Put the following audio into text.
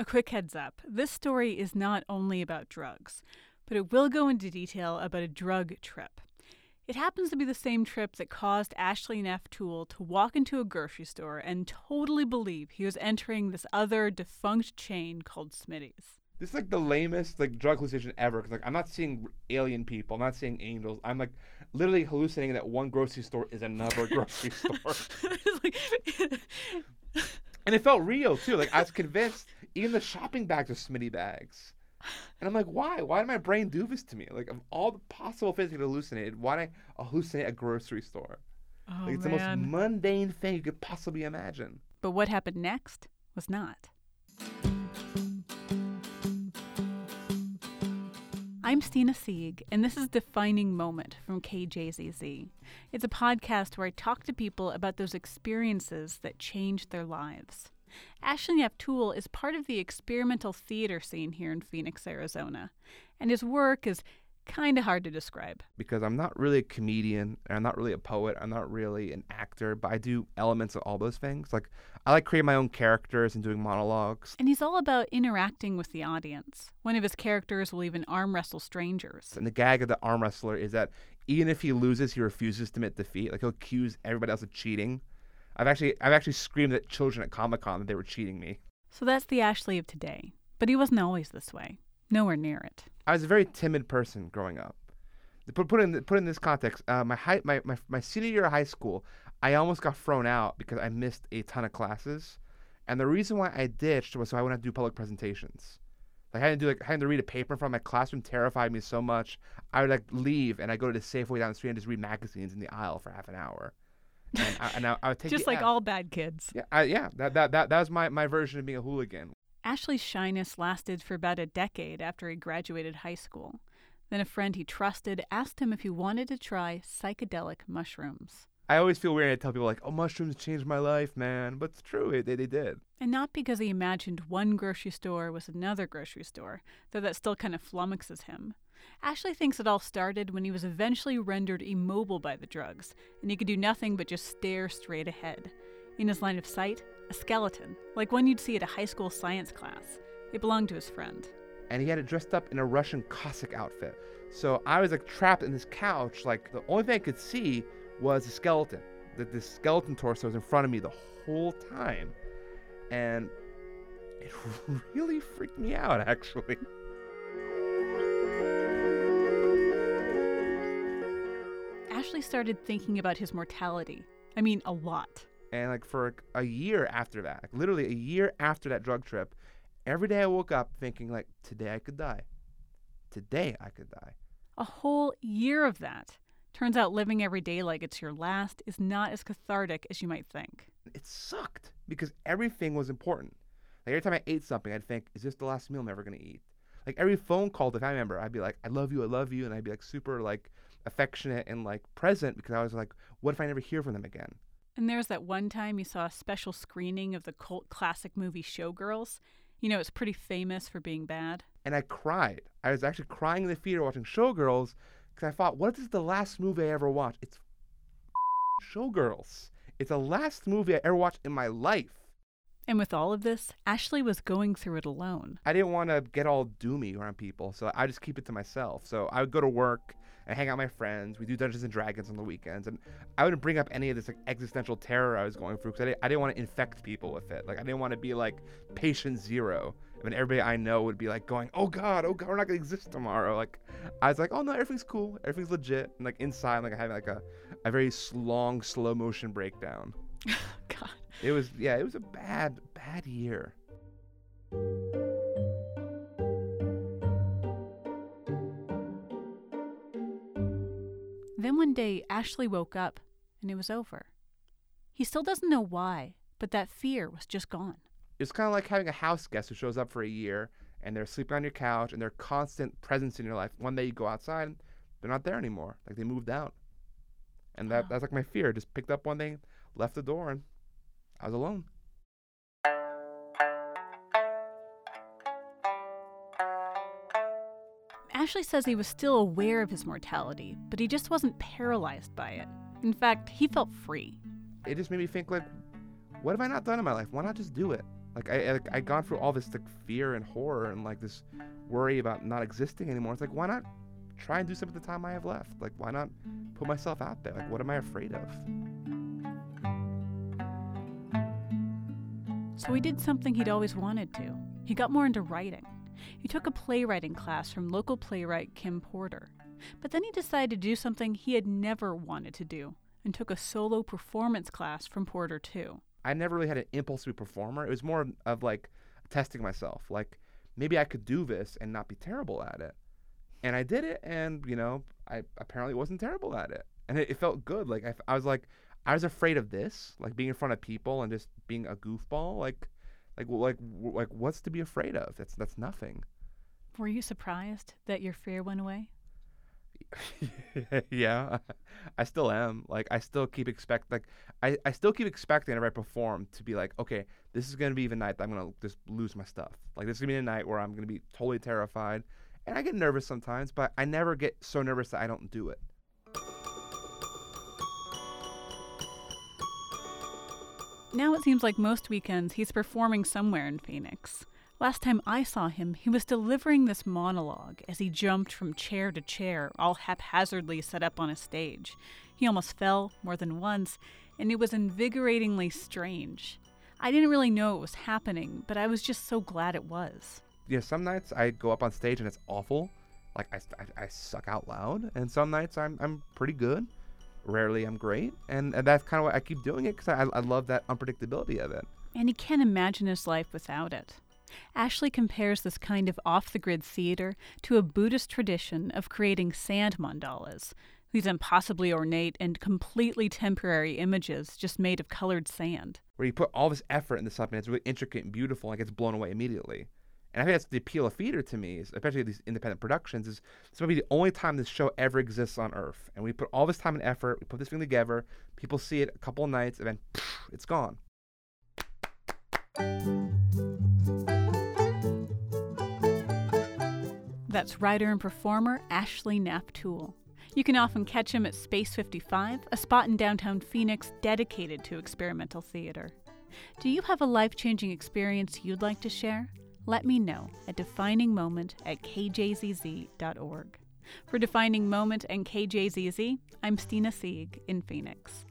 A quick heads up this story is not only about drugs, but it will go into detail about a drug trip. It happens to be the same trip that caused Ashley Naftule to walk into a grocery store and totally believe he was entering this other defunct chain called Smitty's. This is like the lamest like drug hallucination ever. Because like I'm not seeing alien people, I'm not seeing angels. I'm like literally hallucinating that one grocery store is another grocery store. and it felt real too. Like I was convinced even the shopping bags are Smitty bags. And I'm like, why? Why did my brain do this to me? Like, of all the possible things I could hallucinate, why did I hallucinate a grocery store? Oh, like, it's the most mundane thing you could possibly imagine. But what happened next was not. I'm Stina Sieg, and this is Defining Moment from KJZZ. It's a podcast where I talk to people about those experiences that changed their lives. Ashley Toole is part of the experimental theater scene here in Phoenix, Arizona, and his work is kind of hard to describe. Because I'm not really a comedian, and I'm not really a poet, I'm not really an actor, but I do elements of all those things. Like, I like creating my own characters and doing monologues. And he's all about interacting with the audience. One of his characters will even arm wrestle strangers. And the gag of the arm wrestler is that even if he loses, he refuses to admit defeat. Like, he'll accuse everybody else of cheating. I've actually I've actually screamed at children at Comic Con that they were cheating me. So that's the Ashley of today. But he wasn't always this way. Nowhere near it. I was a very timid person growing up. Put put in put in this context, uh, my high my, my my senior year of high school, I almost got thrown out because I missed a ton of classes, and the reason why I ditched was so I wouldn't have to do public presentations. Like I had to do like having to read a paper from my classroom terrified me so much. I would like leave and I go to the Safeway down the street and just read magazines in the aisle for half an hour. And I, and I, I would take just like all bad kids. Yeah, I, yeah. That, that that that was my my version of being a hooligan. Ashley's shyness lasted for about a decade after he graduated high school. Then a friend he trusted asked him if he wanted to try psychedelic mushrooms. I always feel weird to tell people like, "Oh, mushrooms changed my life, man," but it's true. They they did. And not because he imagined one grocery store was another grocery store, though that still kind of flummoxes him. Ashley thinks it all started when he was eventually rendered immobile by the drugs, and he could do nothing but just stare straight ahead. In his line of sight, a skeleton, like one you'd see at a high school science class. It belonged to his friend. And he had it dressed up in a Russian Cossack outfit. So I was like trapped in this couch. Like the only thing I could see was a skeleton. That this skeleton torso was in front of me the whole time. And it really freaked me out, actually. Ashley started thinking about his mortality. I mean, a lot. And like for a year after that, like literally a year after that drug trip, every day I woke up thinking like, today I could die. Today I could die. A whole year of that. Turns out living every day like it's your last is not as cathartic as you might think. It sucked because everything was important. Like every time I ate something, I'd think, is this the last meal I'm ever gonna eat? Like every phone call to a family member, I'd be like, I love you, I love you, and I'd be like super like affectionate and like present because I was like, what if I never hear from them again? And there's that one time you saw a special screening of the cult classic movie Showgirls. You know, it's pretty famous for being bad. And I cried. I was actually crying in the theater watching Showgirls because I thought, what if this is the last movie I ever watch? It's Showgirls. It's the last movie I ever watched in my life. And with all of this, Ashley was going through it alone. I didn't want to get all doomy around people, so I just keep it to myself. So I would go to work and hang out with my friends. We do Dungeons and Dragons on the weekends, and I wouldn't bring up any of this like existential terror I was going through because I, didn't, I didn't want to infect people with it. Like I didn't want to be like patient zero. I mean, everybody I know would be like going, "Oh God, oh God, we're not gonna exist tomorrow." Like I was like, "Oh no, everything's cool, everything's legit." And like inside, like I had like a a very long, slow motion breakdown. God. It was yeah, it was a bad, bad year. Then one day, Ashley woke up and it was over. He still doesn't know why, but that fear was just gone. It's kind of like having a house guest who shows up for a year and they're sleeping on your couch and they're constant presence in your life. One day you go outside, they're not there anymore. Like they moved out. And that, oh. that's like my fear. Just picked up one day, left the door, and I was alone. Ashley says he was still aware of his mortality, but he just wasn't paralyzed by it. In fact, he felt free. It just made me think like, what have I not done in my life? Why not just do it? Like I, I I gone through all this like fear and horror and like this worry about not existing anymore. It's like why not try and do something with the time I have left? Like why not put myself out there? Like what am I afraid of? So he did something he'd always wanted to. He got more into writing. He took a playwriting class from local playwright Kim Porter. But then he decided to do something he had never wanted to do and took a solo performance class from Porter too. I never really had an impulse to be a performer. It was more of like testing myself. Like maybe I could do this and not be terrible at it. And I did it, and you know, I apparently wasn't terrible at it, and it, it felt good. Like I, I was like, I was afraid of this, like being in front of people and just being a goofball. Like, like, like, like, what's to be afraid of? That's that's nothing. Were you surprised that your fear went away? yeah, I still am. Like, I still keep expect like I, I still keep expecting whenever I perform to be like, okay, this is gonna be the night that I'm gonna just lose my stuff. Like, this is gonna be a night where I'm gonna be totally terrified, and I get nervous sometimes, but I never get so nervous that I don't do it. Now it seems like most weekends he's performing somewhere in Phoenix. Last time I saw him, he was delivering this monologue as he jumped from chair to chair, all haphazardly set up on a stage. He almost fell more than once, and it was invigoratingly strange. I didn't really know it was happening, but I was just so glad it was. Yeah, some nights I go up on stage and it's awful. Like I, I, I suck out loud, and some nights I'm I'm pretty good. Rarely I'm great, and, and that's kind of why I keep doing it because I, I love that unpredictability of it. And he can't imagine his life without it. Ashley compares this kind of off the grid theater to a Buddhist tradition of creating sand mandalas, these impossibly ornate and completely temporary images just made of colored sand. Where you put all this effort into something that's really intricate and beautiful and gets blown away immediately. And I think that's the appeal of theater to me, especially these independent productions, is this might be the only time this show ever exists on Earth. And we put all this time and effort, we put this thing together, people see it a couple of nights, and then pff, it's gone. That's writer and performer Ashley Naftule. You can often catch him at Space 55, a spot in downtown Phoenix dedicated to experimental theater. Do you have a life changing experience you'd like to share? Let me know at definingmoment at kjzz.org. For Defining Moment and KJZZ, I'm Stina Sieg in Phoenix.